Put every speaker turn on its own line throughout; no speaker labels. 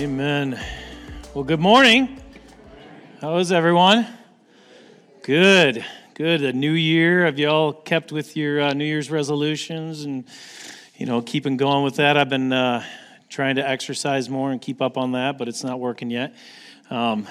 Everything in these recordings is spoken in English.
Amen. Well, good morning. How is everyone? Good, good. A new year. Have y'all kept with your uh, New Year's resolutions and, you know, keeping going with that? I've been uh, trying to exercise more and keep up on that, but it's not working yet. Um,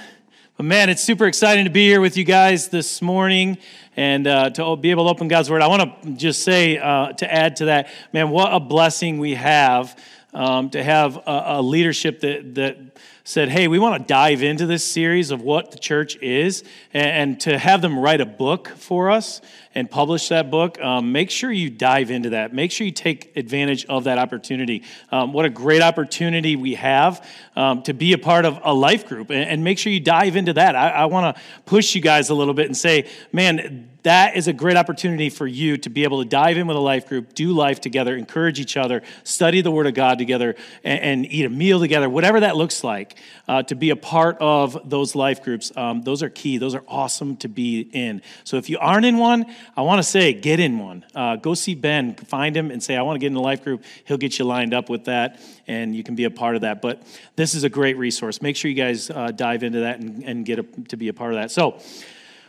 but man, it's super exciting to be here with you guys this morning and uh, to be able to open God's Word. I want to just say, uh, to add to that, man, what a blessing we have um, to have a, a, leadership that, that said, hey, we want to dive into this series of what the church is and, and to have them write a book for us and publish that book, um, make sure you dive into that. Make sure you take advantage of that opportunity. Um, what a great opportunity we have um, to be a part of a life group, and, and make sure you dive into that. I, I want to push you guys a little bit and say, man, that is a great opportunity for you to be able to dive in with a life group, do life together, encourage each other, study the Word of God together, and, and eat a meal together, whatever that looks like, uh, to be a part of those life groups. Um, those are key. Those are awesome to be in. So if you aren't in one, I want to say, get in one. Uh, go see Ben, find him, and say, I want to get in a life group. He'll get you lined up with that, and you can be a part of that. But this is a great resource. Make sure you guys uh, dive into that and, and get a, to be a part of that. So,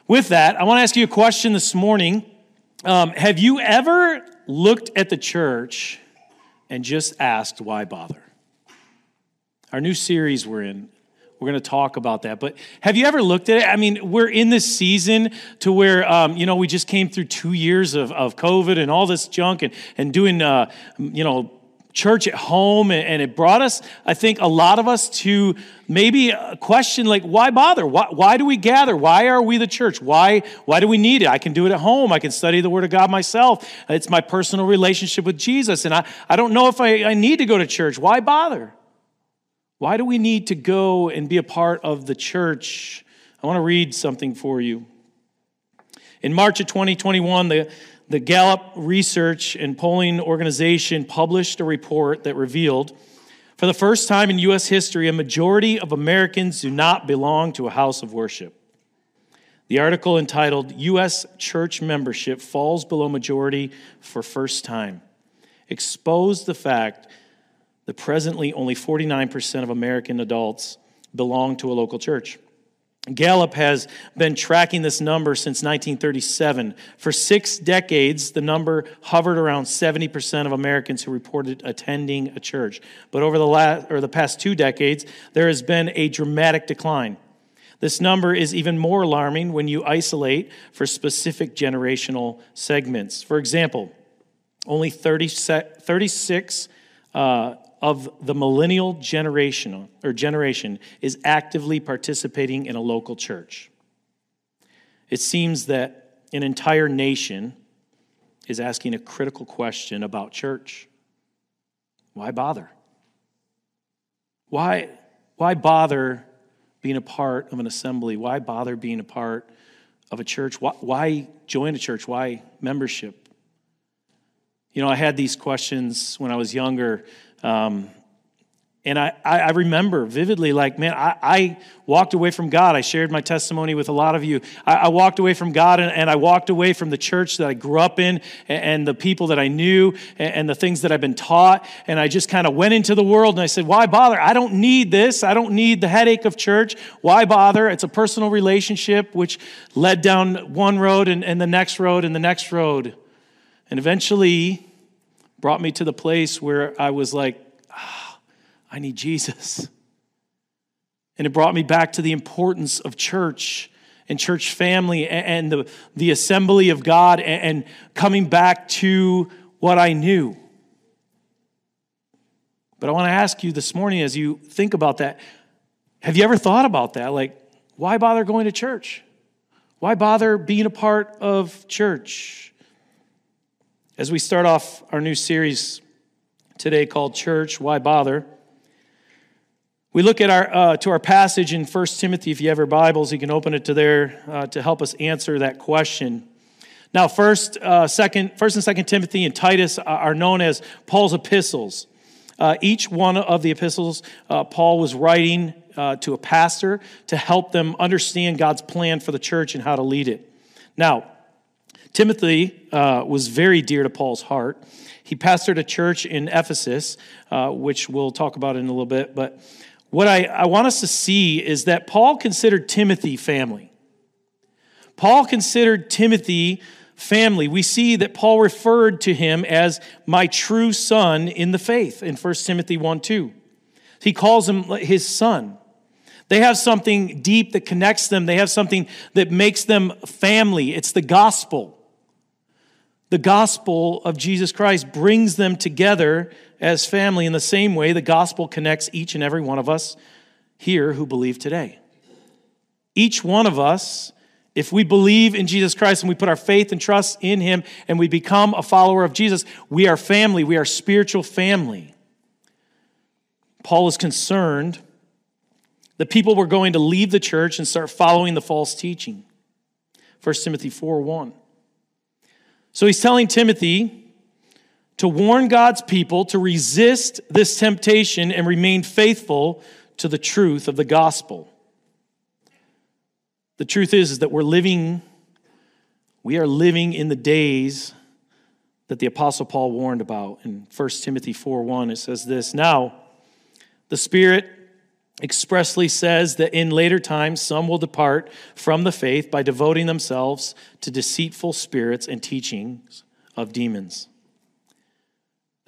with that, I want to ask you a question this morning. Um, have you ever looked at the church and just asked, why bother? Our new series we're in, we're going to talk about that. But have you ever looked at it? I mean, we're in this season to where, um, you know, we just came through two years of, of COVID and all this junk and, and doing, uh, you know, church at home. And it brought us, I think, a lot of us to maybe a question like, why bother? Why, why do we gather? Why are we the church? Why, why do we need it? I can do it at home. I can study the Word of God myself. It's my personal relationship with Jesus. And I, I don't know if I, I need to go to church. Why bother? Why do we need to go and be a part of the church? I want to read something for you. In March of 2021, the, the Gallup Research and Polling Organization published a report that revealed for the first time in U.S. history, a majority of Americans do not belong to a house of worship. The article entitled U.S. Church Membership Falls Below Majority for First Time exposed the fact that presently only 49% of American adults belong to a local church. Gallup has been tracking this number since 1937. For six decades, the number hovered around 70% of Americans who reported attending a church. But over the, last, or the past two decades, there has been a dramatic decline. This number is even more alarming when you isolate for specific generational segments. For example, only 30, 36 uh, of the millennial generation or generation is actively participating in a local church. It seems that an entire nation is asking a critical question about church. Why bother? Why, why bother being a part of an assembly? Why bother being a part of a church? Why, why join a church? Why membership? You know, I had these questions when I was younger um, and I, I remember vividly, like, man, I, I, walked away from God. I shared my testimony with a lot of you. I, I walked away from God and, and, I walked away from the church that I grew up in and, and the people that I knew and, and, the things that I've been taught. And I just kind of went into the world and I said, why bother? I don't need this. I don't need the headache of church. Why bother? It's a personal relationship, which led down one road and, and the next road and the next road. And eventually, brought me to the place where I was like, ah, I need Jesus. And it brought me back to the importance of church and church family and the, the assembly of God and coming back to what I knew. But I want to ask you this morning as you think about that have you ever thought about that? Like, why bother going to church? Why bother being a part of church? As we start off our new series today called Church, Why Bother? We look at our uh, to our passage in 1 Timothy. If you have your Bibles, you can open it to there uh, to help us answer that question. Now, first, uh, second, first and second Timothy and Titus are known as Paul's epistles. Uh, each one of the epistles, uh, Paul was writing uh, to a pastor to help them understand God's plan for the church and how to lead it. Now, Timothy uh, was very dear to Paul's heart. He pastored a church in Ephesus, uh, which we'll talk about in a little bit, but what I, I want us to see is that Paul considered Timothy family. Paul considered Timothy family. We see that Paul referred to him as my true son in the faith in 1 Timothy 1 2. He calls him his son. They have something deep that connects them, they have something that makes them family. It's the gospel. The gospel of Jesus Christ brings them together as family in the same way the gospel connects each and every one of us here who believe today. Each one of us, if we believe in Jesus Christ and we put our faith and trust in Him and we become a follower of Jesus, we are family. We are spiritual family. Paul is concerned that people were going to leave the church and start following the false teaching. 1 Timothy 4 1. So he's telling Timothy to warn God's people to resist this temptation and remain faithful to the truth of the gospel. The truth is, is that we're living, we are living in the days that the Apostle Paul warned about. In 1 Timothy 4 1, it says this Now, the Spirit expressly says that in later times some will depart from the faith by devoting themselves to deceitful spirits and teachings of demons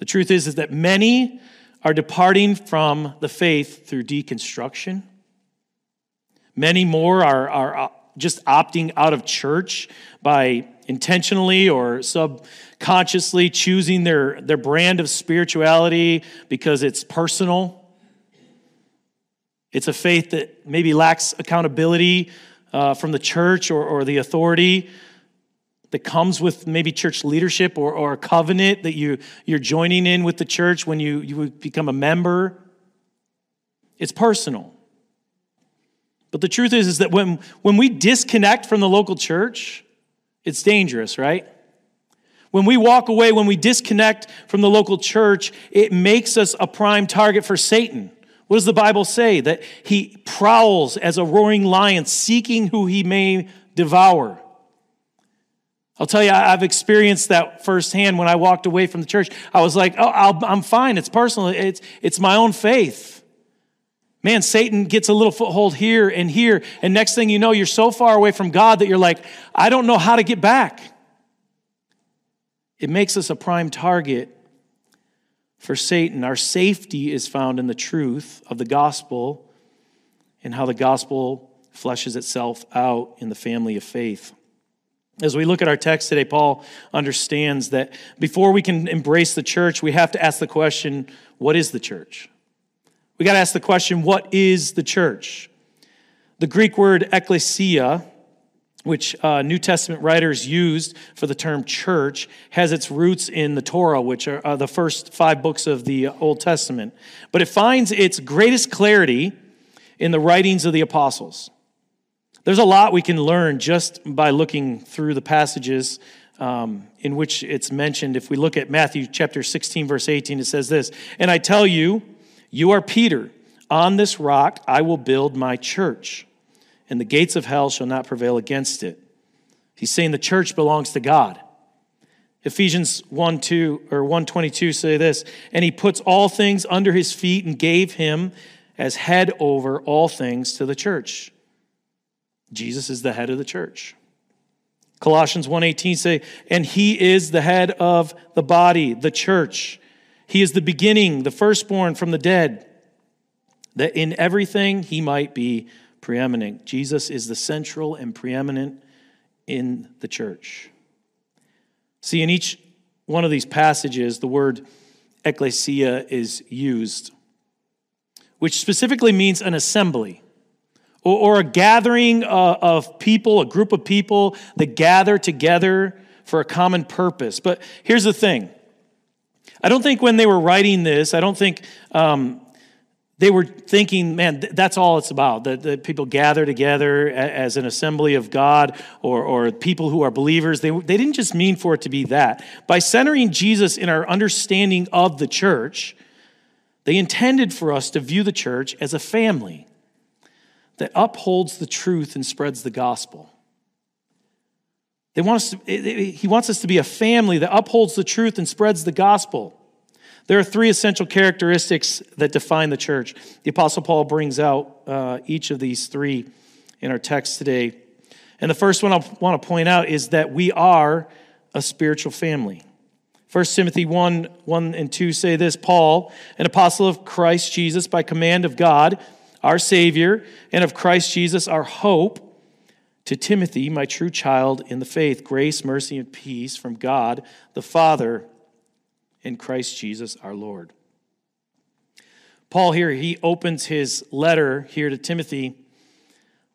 the truth is, is that many are departing from the faith through deconstruction. Many more are, are uh, just opting out of church by intentionally or subconsciously choosing their, their brand of spirituality because it's personal. It's a faith that maybe lacks accountability uh, from the church or, or the authority that comes with maybe church leadership or, or a covenant that you, you're joining in with the church when you, you become a member. It's personal. But the truth is, is that when, when we disconnect from the local church, it's dangerous, right? When we walk away, when we disconnect from the local church, it makes us a prime target for Satan. What does the Bible say? That he prowls as a roaring lion, seeking who he may devour. I'll tell you, I've experienced that firsthand when I walked away from the church. I was like, oh, i am fine. It's personal. It's, it's my own faith. Man, Satan gets a little foothold here and here. And next thing you know, you're so far away from God that you're like, I don't know how to get back. It makes us a prime target for Satan. Our safety is found in the truth of the gospel and how the gospel fleshes itself out in the family of faith. As we look at our text today, Paul understands that before we can embrace the church, we have to ask the question what is the church? We got to ask the question what is the church? The Greek word ekklesia, which uh, New Testament writers used for the term church, has its roots in the Torah, which are uh, the first five books of the Old Testament. But it finds its greatest clarity in the writings of the apostles. There's a lot we can learn just by looking through the passages um, in which it's mentioned. If we look at Matthew chapter 16, verse 18, it says this And I tell you, you are Peter. On this rock I will build my church, and the gates of hell shall not prevail against it. He's saying the church belongs to God. Ephesians 1 2 or 122 say this, and he puts all things under his feet and gave him as head over all things to the church Jesus is the head of the church. Colossians 1:18 say, "And he is the head of the body, the church. He is the beginning, the firstborn from the dead, that in everything he might be preeminent." Jesus is the central and preeminent in the church. See, in each one of these passages, the word ecclesia is used, which specifically means an assembly or, a gathering uh, of people, a group of people that gather together for a common purpose. But here's the thing I don't think when they were writing this, I don't think um, they were thinking, man, th- that's all it's about. That, people gather together as an assembly of God or, or people who are believers. They, they didn't just mean for it to be that. By centering Jesus in our understanding of the church, they intended for us to view the church as a family that upholds the truth and spreads the gospel. They want us to, he wants us to be a family that upholds the truth and spreads the gospel. There are three essential characteristics that define the church. The Apostle Paul brings out uh, each of these three in our text today. And the first one I want to point out is that we are a spiritual family. 1 Timothy 1 1 and 2 say this Paul, an apostle of Christ Jesus, by command of God, our Savior, and of Christ Jesus, our hope, to Timothy, my true child in the faith, grace, mercy, and peace from God the Father in Christ Jesus our Lord. Paul here, he opens his letter here to Timothy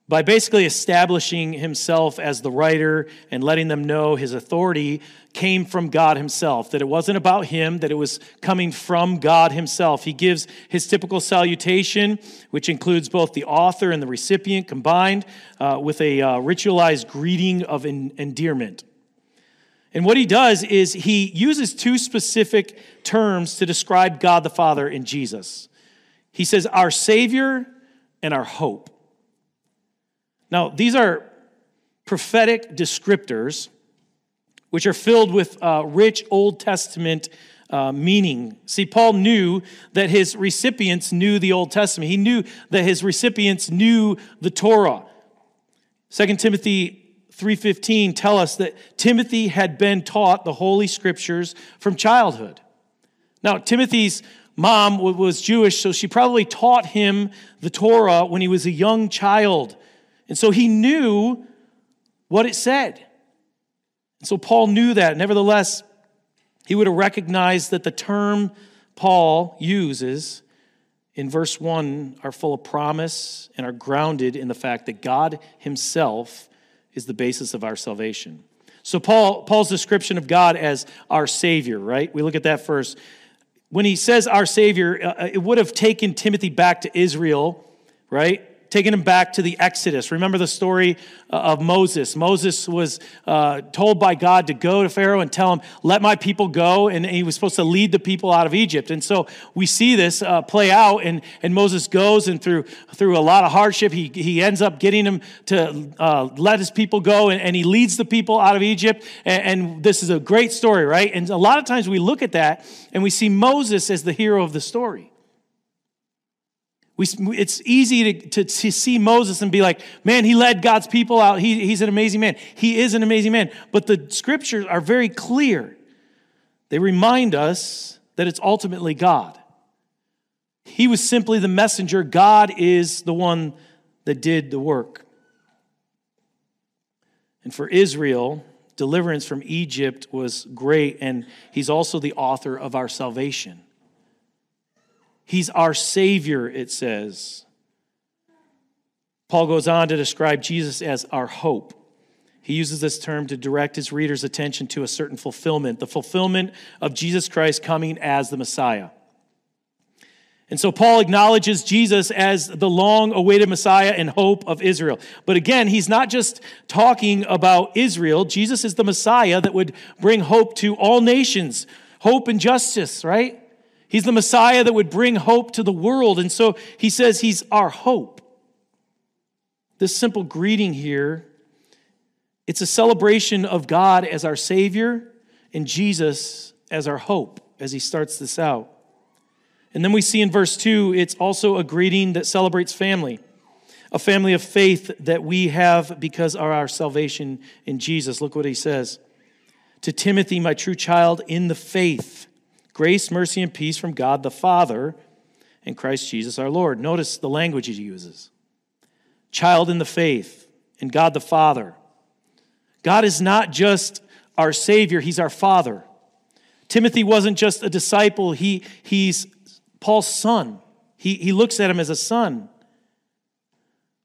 by basically establishing himself as the writer and letting them know his authority came from God himself, that it wasn't about him, that it was coming from God himself. He gives his typical salutation, which includes both the author and the recipient combined, uh, with a uh, ritualized greeting of en- endearment. And what he does is he uses two specific terms to describe God the Father in Jesus. He says, Our Savior and our hope. Now, these are prophetic descriptors which are filled with uh, rich Old Testament uh, meaning. See, Paul knew that his recipients knew the Old Testament. He knew that his recipients knew the Torah. 2 Timothy 3:15 tell us that Timothy had been taught the holy scriptures from childhood. Now, Timothy's mom was Jewish, so she probably taught him the Torah when he was a young child. And so he knew what it said. And so Paul knew that. Nevertheless, he would have recognized that the term Paul uses in verse 1 are full of promise and are grounded in the fact that God himself is the basis of our salvation. So, Paul, Paul's description of God as our Savior, right? We look at that first. When he says our Savior, uh, it would have taken Timothy back to Israel, right? Taking him back to the Exodus. Remember the story uh, of Moses. Moses was uh, told by God to go to Pharaoh and tell him, Let my people go. And he was supposed to lead the people out of Egypt. And so we see this uh, play out. And, and Moses goes, and through, through a lot of hardship, he, he ends up getting him to uh, let his people go. And, and, he leads the people out of Egypt. And, and this is a great story, right? And a lot of times we look at that and we see Moses as the hero of the story. We, it's easy to, to, to, see Moses and be like, man, he led God's people out. He, he's an amazing man. He is an amazing man. But the scriptures are very clear. They remind us that it's ultimately God. He was simply the messenger. God is the one that did the work. And for Israel, deliverance from Egypt was great, and he's also the author of our salvation. He's our Savior, it says. Paul goes on to describe Jesus as our hope. He uses this term to direct his readers' attention to a certain fulfillment, the fulfillment of Jesus Christ coming as the Messiah. And so Paul acknowledges Jesus as the long awaited Messiah and hope of Israel. But again, he's not just talking about Israel. Jesus is the Messiah that would bring hope to all nations, hope and justice, right? He's the Messiah that would bring hope to the world. And so he says he's our hope. This simple greeting here, it's a celebration of God as our Savior and Jesus as our hope as he starts this out. And then we see in verse 2, it's also a greeting that celebrates family, a family of faith that we have because of our salvation in Jesus. Look what he says To Timothy, my true child, in the faith Grace, mercy, and peace from God the Father and Christ Jesus our Lord. Notice the language he uses child in the faith and God the Father. God is not just our Savior, He's our Father. Timothy wasn't just a disciple, he, he's Paul's son. He, he looks at him as a son.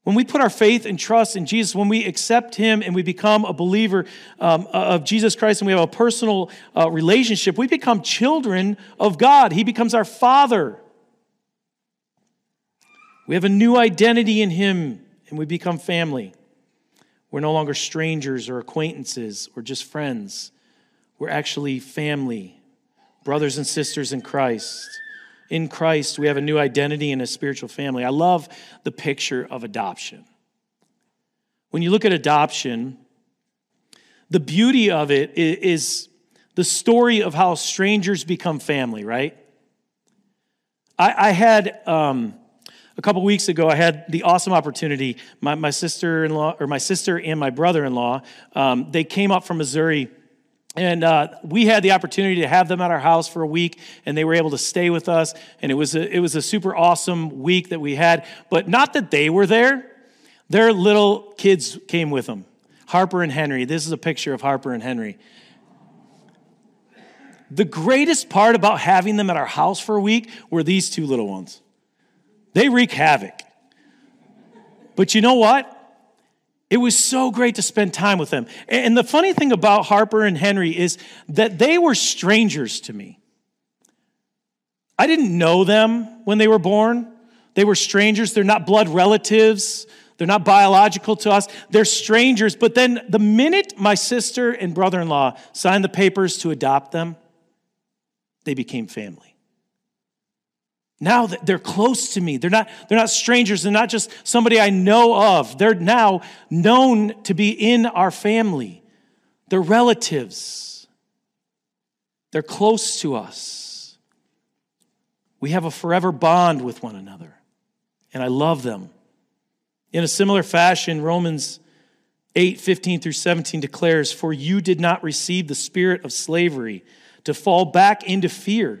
When we put our faith and trust in Jesus, when we accept Him and we become a believer um, of Jesus Christ and we have a personal uh, relationship, we become children of God. He becomes our Father. We have a new identity in Him, and we become family. We're no longer strangers or acquaintances or just friends. We're actually family, brothers and sisters in Christ. In Christ, we have a new identity and a spiritual family. I love the picture of adoption. When you look at adoption, the beauty of it is the story of how strangers become family, right? I, I had um, a couple weeks ago. I had the awesome opportunity. My, my sister-in-law, or my sister and my brother-in-law, um, they came up from Missouri and uh, we had the opportunity to have them at our house for a week, and they were able to stay with us. And it was a, it was a super awesome week that we had. But not that they were there, their little kids came with them Harper and Henry. This is a picture of Harper and Henry. The greatest part about having them at our house for a week were these two little ones. They wreak havoc. But you know what? It was so great to spend time with them. And the funny thing about Harper and Henry is that they were strangers to me. I didn't know them when they were born. They were strangers. They're not blood relatives. They're not biological to us. They're strangers. But then the minute my sister and brother in law signed the papers to adopt them, they became family. Now they're close to me. They're not, they're not strangers. They're not just somebody I know of. They're now known to be in our family. They're relatives. They're close to us. We have a forever bond with one another. And I love them. In a similar fashion, Romans 8 15 through 17 declares, For you did not receive the spirit of slavery to fall back into fear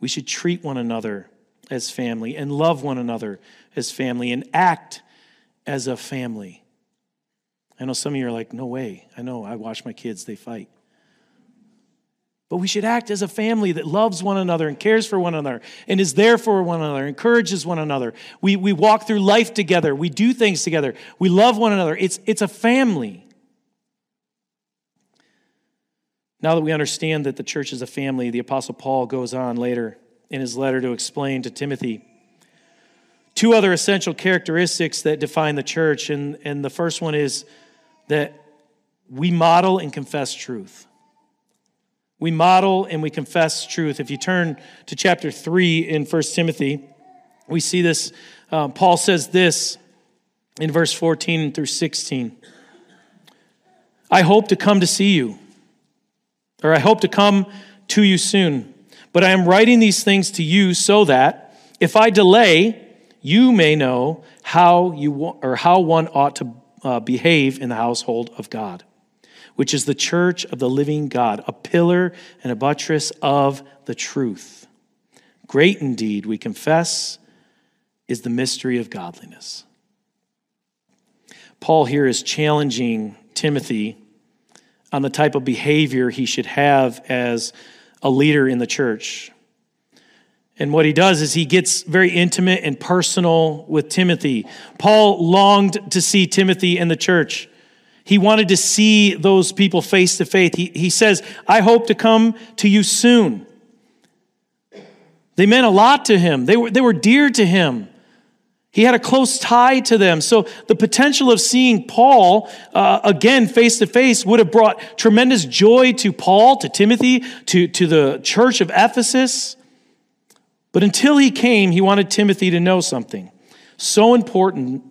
We should treat one another as family and love one another as family and act as a family. I know some of you are like, no way. I know, I watch my kids, they fight. But we should act as a family that loves one another and cares for one another and is there for one another, encourages one another. We, we walk through life together, we do things together, we love one another. It's, it's a family. Now that we understand that the church is a family, the Apostle Paul goes on later in his letter to explain to Timothy two other essential characteristics that define the church. And, and the first one is that we model and confess truth. We model and we confess truth. If you turn to chapter 3 in 1 Timothy, we see this. Um, Paul says this in verse 14 through 16 I hope to come to see you or I hope to come to you soon. But I am writing these things to you so that if I delay, you may know how you or how one ought to uh, behave in the household of God, which is the church of the living God, a pillar and a buttress of the truth. Great indeed, we confess, is the mystery of godliness. Paul here is challenging Timothy on the type of behavior he should have as a leader in the church. And what he does is he gets very intimate and personal with Timothy. Paul longed to see Timothy in the church. He wanted to see those people face to face. He, he says, I hope to come to you soon. They meant a lot to him, they were, they were dear to him. He had a close tie to them. So the potential of seeing Paul uh, again face to face would have brought tremendous joy to Paul, to Timothy, to, to the church of Ephesus. But until he came, he wanted Timothy to know something so important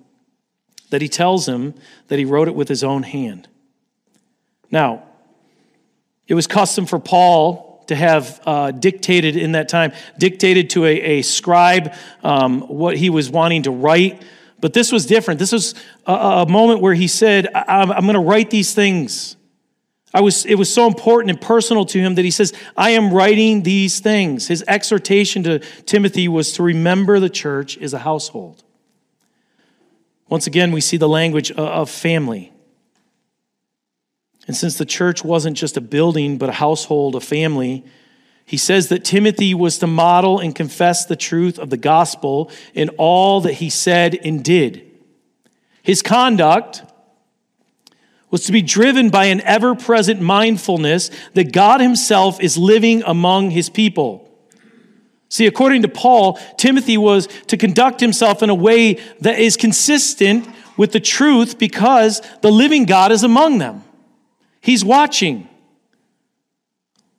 that he tells him that he wrote it with his own hand. Now, it was custom for Paul to have uh, dictated in that time, dictated to a, a scribe um, what he was wanting to write. But this was different. This was a, a moment where he said, I'm, I'm going to write these things. I was, it was so important and personal to him that he says, I am writing these things. His exhortation to Timothy was to remember the church is a household. Once again, we see the language of family. And since the church wasn't just a building, but a household, a family, he says that Timothy was to model and confess the truth of the gospel in all that he said and did. His conduct was to be driven by an ever present mindfulness that God himself is living among his people. See, according to Paul, Timothy was to conduct himself in a way that is consistent with the truth because the living God is among them. He's watching.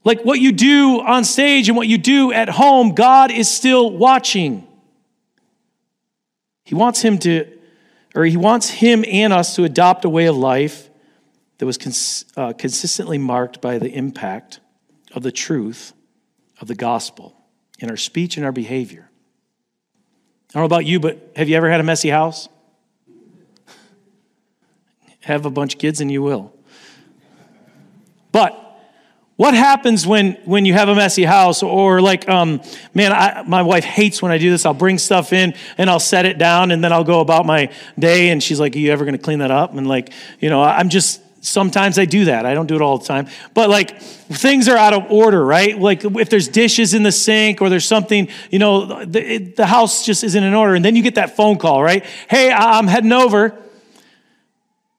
Like what you do on stage and what you do at home, God is still watching. He wants him to, or he wants him and us to adopt a way of life that was cons- uh, consistently marked by the impact of the truth of the gospel in our speech and our behavior. I don't know about you, but have you ever had a messy house? Have a bunch of kids and you will. But what happens when when you have a messy house or like um, man I, my wife hates when i do this. I'll bring stuff in and i'll set it down and then i'll go about my day and she's like are you ever going to clean that up? And like you know i'm just sometimes i do that. I don't do it all the time. But like things are out of order right? Like if there's dishes in the sink or there's something you know the, it, the house just isn't in order. And then you get that phone call right? Hey i'm heading over.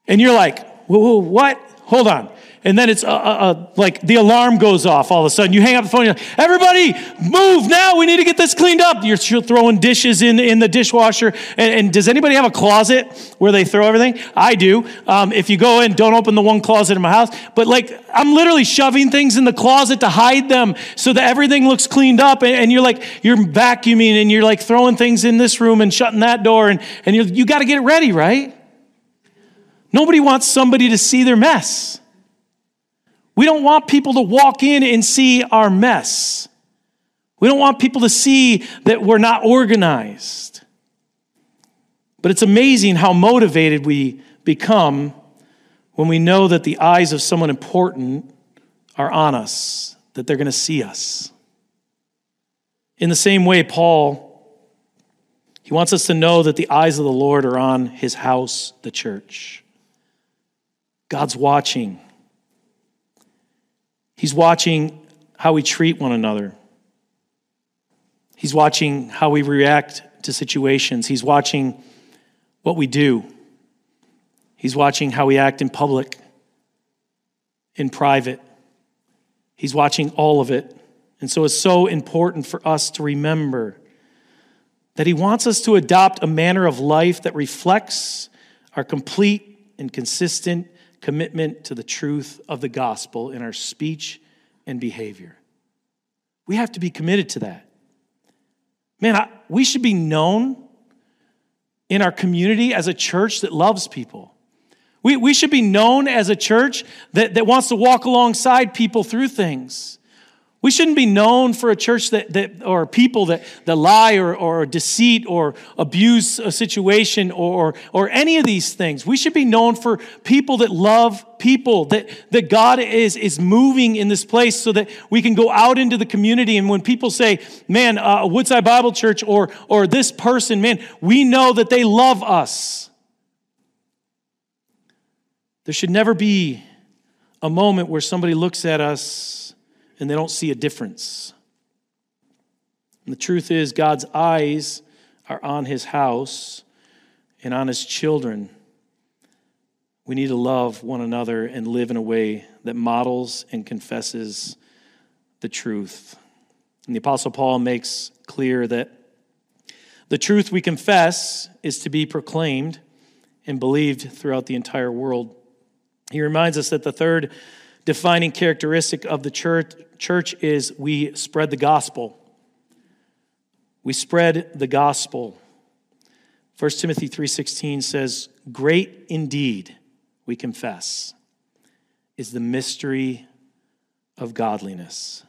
And you're like whoa, whoa what? Hold on and then it's uh, uh, uh, like the alarm goes off all of a sudden. You hang up the phone, you're like, everybody move now, we need to get this cleaned up. You're throwing dishes in, in the dishwasher. And, and does anybody have a closet where they throw everything? I do. Um, if you go in, don't open the one closet in my house. But like, I'm literally shoving things in the closet to hide them so that everything looks cleaned up. And, and you're like, you're vacuuming and you're like throwing things in this room and shutting that door. And, and you you got to get it ready, right? Nobody wants somebody to see their mess. We don't want people to walk in and see our mess. We don't want people to see that we're not organized. But it's amazing how motivated we become when we know that the eyes of someone important are on us, that they're going to see us. In the same way, Paul, he wants us to know that the eyes of the Lord are on his house, the church. God's watching. He's watching how we treat one another. He's watching how we react to situations. He's watching what we do. He's watching how we act in public, in private. He's watching all of it. And so it's so important for us to remember that He wants us to adopt a manner of life that reflects our complete and consistent commitment to the truth of the gospel in our speech and behavior. We have to be committed to that. Man, I, we should be known in our community as a church that loves people. We, we should be known as a church that, that wants to walk alongside people through things. We shouldn't be known for a church that, that or people that, that lie or, or deceit or abuse a situation or, or any of these things. We should be known for people that love people, that, that God is, is moving in this place so that we can go out into the community. And when people say, man, uh, Woodside Bible Church or, or this person, man, we know that they love us. There should never be a moment where somebody looks at us and they don't see a difference. And the truth is, God's eyes are on his house and on his children. We need to love one another and live in a way that models and confesses the truth. And the Apostle Paul makes clear that the truth we confess is to be proclaimed and believed throughout the entire world. He reminds us that the third defining characteristic of the church, church is we spread the gospel. We spread the gospel. 1 Timothy 3:16 says, "Great indeed, we confess, is the mystery of godliness.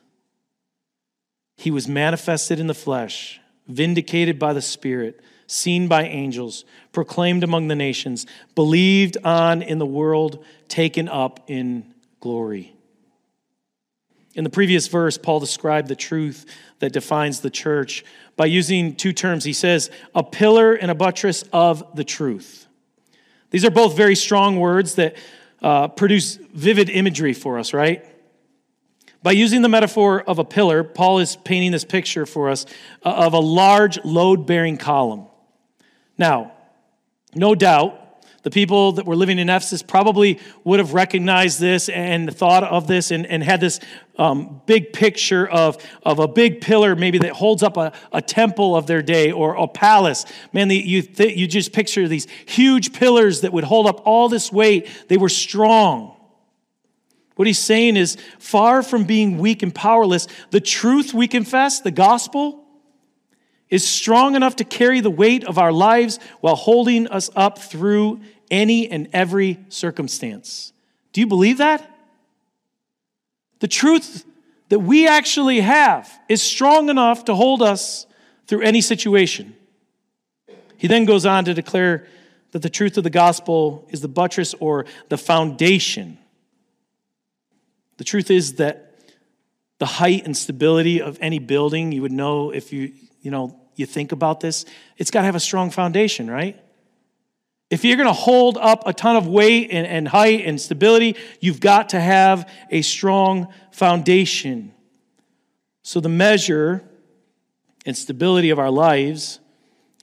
He was manifested in the flesh, vindicated by the Spirit, seen by angels, proclaimed among the nations, believed on in the world, taken up in glory. In the previous verse, Paul described the truth that defines the church by using two terms. He says, a pillar and a buttress of the truth. These are both very strong words that uh, produce vivid imagery for us, right? By using the metaphor of a pillar, Paul is painting this picture for us uh, of a large load bearing column. Now, no doubt, the people that were living in Ephesus probably would have recognized this and thought of this and, and had this um, big picture of, of a big pillar, maybe that holds up a, a temple of their day or a palace. Man, the, you, th- you just picture these huge pillars that would hold up all this weight. They were strong. What he's saying is far from being weak and powerless, the truth we confess, the gospel, is strong enough to carry the weight of our lives while holding us up through any and every circumstance. Do you believe that? The truth that we actually have is strong enough to hold us through any situation. He then goes on to declare that the truth of the gospel is the buttress or the foundation. The truth is that the height and stability of any building, you would know if you, you know, you think about this, it's got to have a strong foundation, right? If you're going to hold up a ton of weight and, and height and stability, you've got to have a strong foundation. So the measure and stability of our lives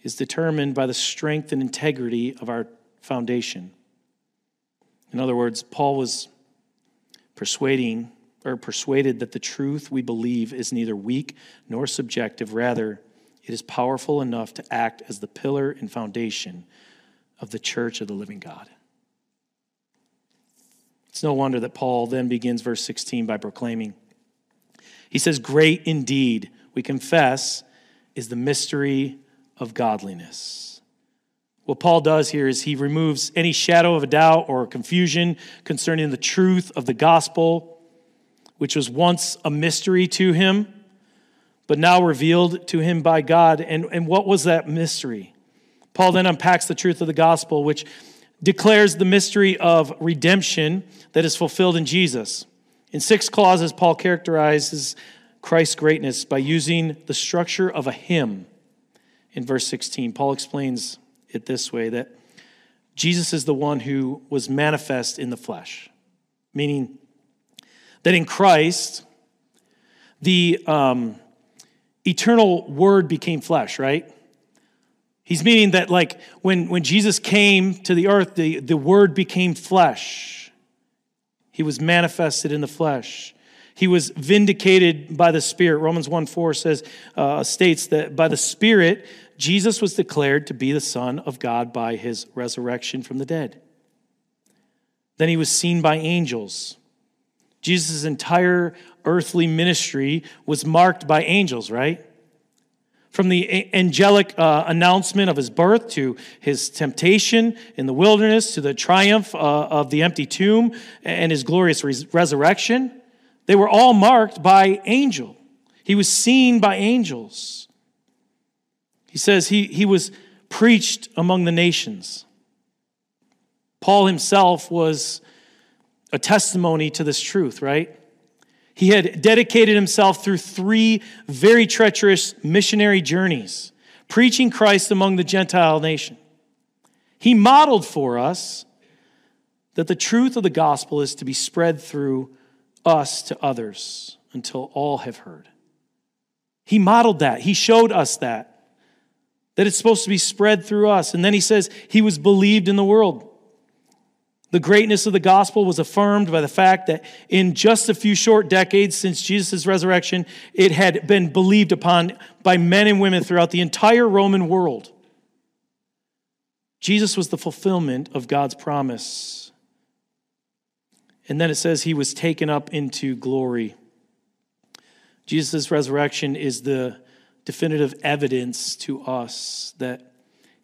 is determined by the strength and integrity of our foundation. In other words, Paul was persuading or persuaded that the truth we believe is neither weak nor subjective, rather, it is powerful enough to act as the pillar and foundation of the church of the living God. It's no wonder that Paul then begins verse 16 by proclaiming, he says, Great indeed, we confess, is the mystery of godliness. What Paul does here is he removes any shadow of a doubt or confusion concerning the truth of the gospel, which was once a mystery to him but now revealed to him by God. And, and what was that mystery? Paul then unpacks the truth of the gospel, which declares the mystery of redemption that is fulfilled in Jesus. In six clauses, Paul characterizes Christ's greatness by using the structure of a hymn. In verse 16, Paul explains it this way that Jesus is the one who was manifest in the flesh, meaning that in Christ, the, um, eternal word became flesh, right? He's meaning that, like, when, when Jesus came to the earth, the, the word became flesh. He was manifested in the flesh. He was vindicated by the Spirit. Romans 1 4 says, uh, states that by the Spirit, Jesus was declared to be the Son of God by his resurrection from the dead. Then he was seen by angels. Jesus' entire earthly ministry was marked by angels, right? From the angelic uh, announcement of his birth to his temptation in the wilderness to the triumph uh, of the empty tomb and his glorious res- resurrection, they were all marked by angel. He was seen by angels. He says he, he was preached among the nations. Paul himself was a testimony to this truth, right? He had dedicated himself through three very treacherous missionary journeys, preaching Christ among the Gentile nation. He modeled for us that the truth of the gospel is to be spread through us to others until all have heard. He modeled that. He showed us that. That it's supposed to be spread through us. And then he says he was believed in the world. The greatness of the gospel was affirmed by the fact that in just a few short decades since Jesus' resurrection, it had been believed upon by men and women throughout the entire Roman world. Jesus was the fulfillment of God's promise. And then it says he was taken up into glory. Jesus' resurrection is the definitive evidence to us that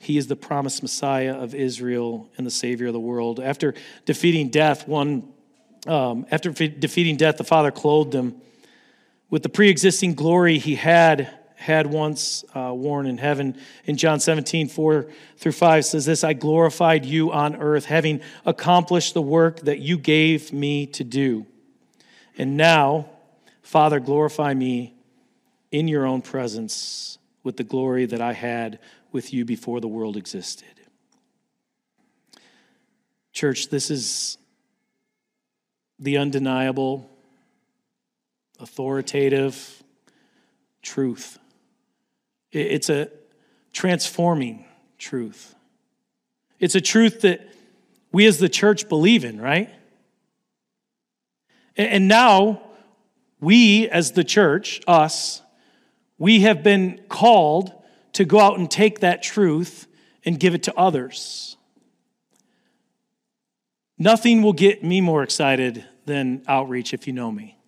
he is the promised Messiah of Israel and the Savior of the world. After defeating death, one um, after defeating death, the Father clothed him with the pre-existing glory he had had once uh, worn in heaven. In John 17, 4 through 5 says this I glorified you on earth, having accomplished the work that you gave me to do. And now, Father, glorify me in your own presence with the glory that I had with you before the world existed. Church, this is the undeniable, authoritative truth. It's a transforming truth. It's a truth that we as the church believe in, right? And now, we as the church, us, we have been called to go out and take that truth and give it to others. Nothing will get me more excited than outreach if you know me.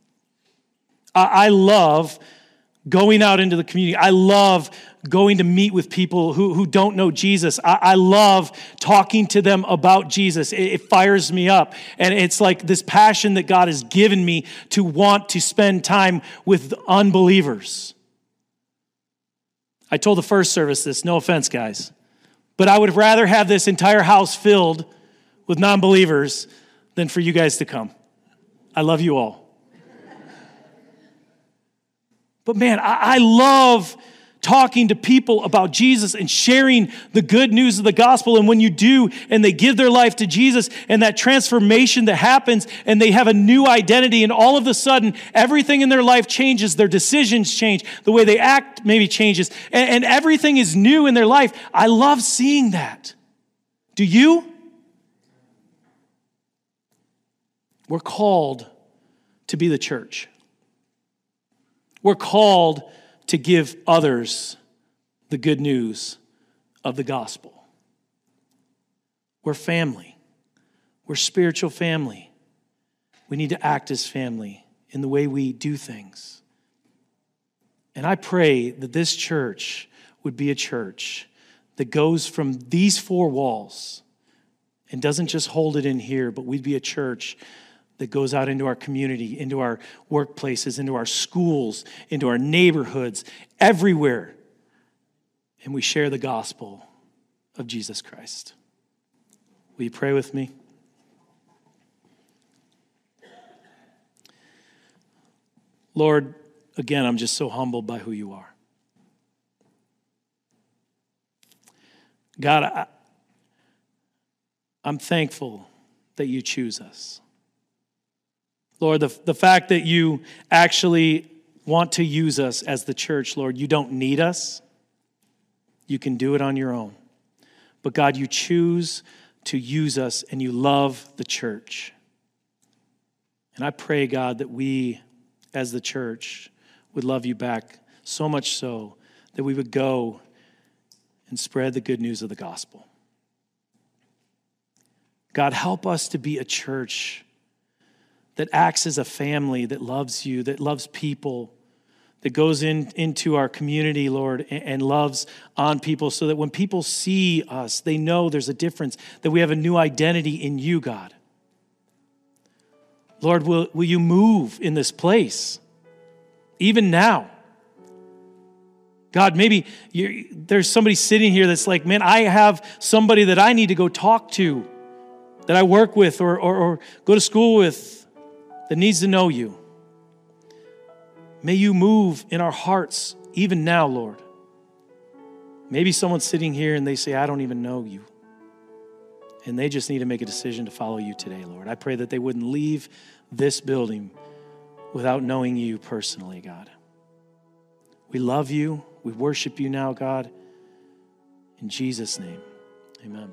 I love going out into the community. I love going to meet with people who, who don't know Jesus. I, I love talking to them about Jesus. It, it fires me up. And it's like this passion that God has given me to want to spend time with unbelievers. I told the first service this, no offense, guys, but I would rather have this entire house filled with non believers than for you guys to come. I love you all. But man, I, I love talking to people about Jesus and sharing the good news of the gospel. And when you do, and they give their life to Jesus, and that transformation that happens, and they have a new identity, and all of a sudden, everything in their life changes, their decisions change, the way they act maybe changes, and, and everything is new in their life. I love seeing that. Do you? We're called to be the church. We're called to give others the good news of the gospel. We're family, we're spiritual family. We need to act as family in the way we do things. And I pray that this church would be a church that goes from these four walls and doesn't just hold it in here, but we'd be a church that goes out into our community, into our workplaces, into our schools, into our neighborhoods, everywhere. And we share the gospel of Jesus Christ. Will you pray with me? Lord, again, I'm just so humbled by who you are. God, I, I'm thankful that you choose us. Lord, the, the fact that you actually want to use us as the church, Lord, you don't need us. You can do it on your own. But God, you choose to use us and you love the church. And I pray, God, that we as the church would love you back so much so that we would go and spread the good news of the gospel. God, help us to be a church that acts as a family that loves you, that loves people, that goes in, into our community, Lord, and, and loves on people so that when people see us, they know there's a difference, that we have a new identity in you, God. Lord, will, will you move in this place, even now? God, maybe there's somebody sitting here that's like, man, I have somebody that I need to go talk to, that I work with or, or, or go to school with, that needs to know you. May you move in our hearts even now, Lord. Maybe someone's sitting here and they say, I don't even know you. And they just need to make a decision to follow you today, Lord. I pray that they wouldn't leave this building without knowing you personally, God. We love you. We worship you now, God. In Jesus' name, amen.